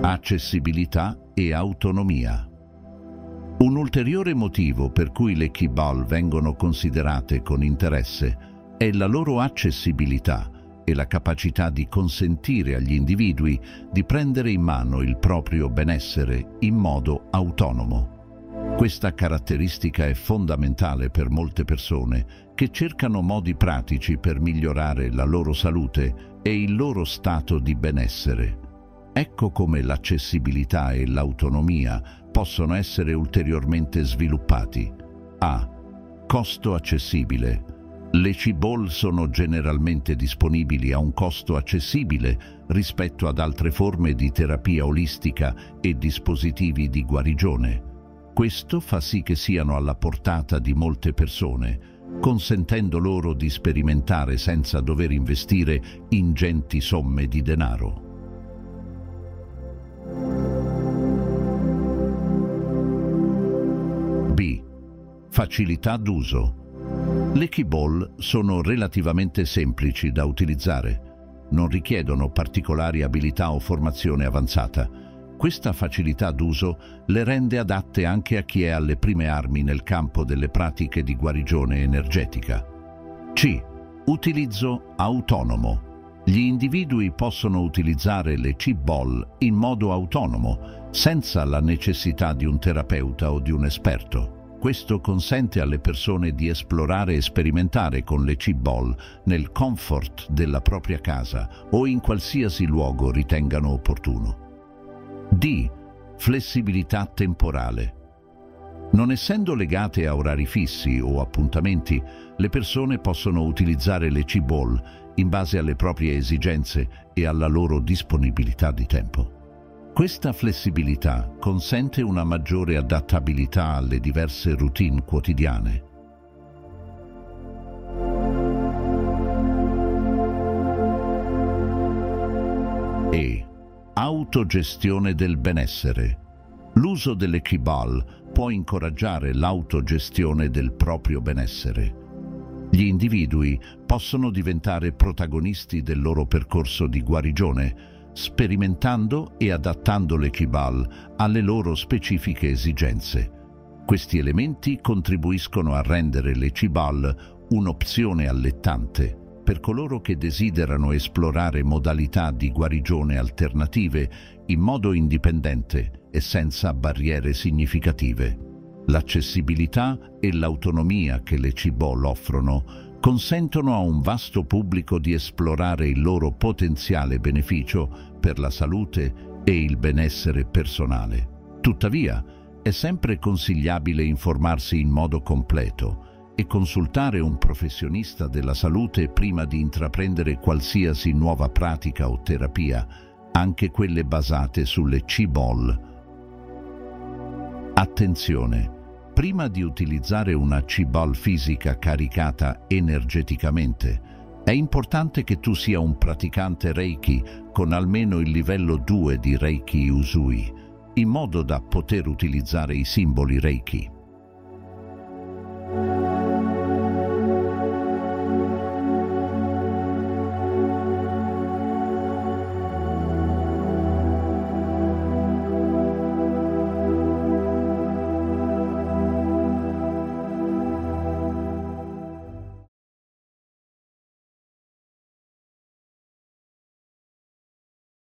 Accessibilità e autonomia. Un ulteriore motivo per cui le kibal vengono considerate con interesse è la loro accessibilità e la capacità di consentire agli individui di prendere in mano il proprio benessere in modo autonomo. Questa caratteristica è fondamentale per molte persone che cercano modi pratici per migliorare la loro salute e il loro stato di benessere. Ecco come l'accessibilità e l'autonomia possono essere ulteriormente sviluppati. A. Costo accessibile. Le cibol sono generalmente disponibili a un costo accessibile rispetto ad altre forme di terapia olistica e dispositivi di guarigione. Questo fa sì che siano alla portata di molte persone, consentendo loro di sperimentare senza dover investire ingenti somme di denaro. B. Facilità d'uso. Le keyball sono relativamente semplici da utilizzare. Non richiedono particolari abilità o formazione avanzata. Questa facilità d'uso le rende adatte anche a chi è alle prime armi nel campo delle pratiche di guarigione energetica. C. Utilizzo autonomo. Gli individui possono utilizzare le C-Ball in modo autonomo, senza la necessità di un terapeuta o di un esperto. Questo consente alle persone di esplorare e sperimentare con le C-Ball nel comfort della propria casa o in qualsiasi luogo ritengano opportuno. D. Flessibilità temporale. Non essendo legate a orari fissi o appuntamenti, le persone possono utilizzare le C-Ball in base alle proprie esigenze e alla loro disponibilità di tempo. Questa flessibilità consente una maggiore adattabilità alle diverse routine quotidiane. E. Autogestione del benessere. L'uso delle Kibal può incoraggiare l'autogestione del proprio benessere. Gli individui possono diventare protagonisti del loro percorso di guarigione sperimentando e adattando le Kibal alle loro specifiche esigenze. Questi elementi contribuiscono a rendere le Kibal un'opzione allettante per coloro che desiderano esplorare modalità di guarigione alternative in modo indipendente e senza barriere significative. L'accessibilità e l'autonomia che le Cibol offrono consentono a un vasto pubblico di esplorare il loro potenziale beneficio per la salute e il benessere personale. Tuttavia, è sempre consigliabile informarsi in modo completo e consultare un professionista della salute prima di intraprendere qualsiasi nuova pratica o terapia, anche quelle basate sulle C-Ball. Attenzione! prima di utilizzare una C-ball fisica caricata energeticamente, è importante che tu sia un praticante Reiki con almeno il livello 2 di Reiki Usui, in modo da poter utilizzare i simboli Reiki.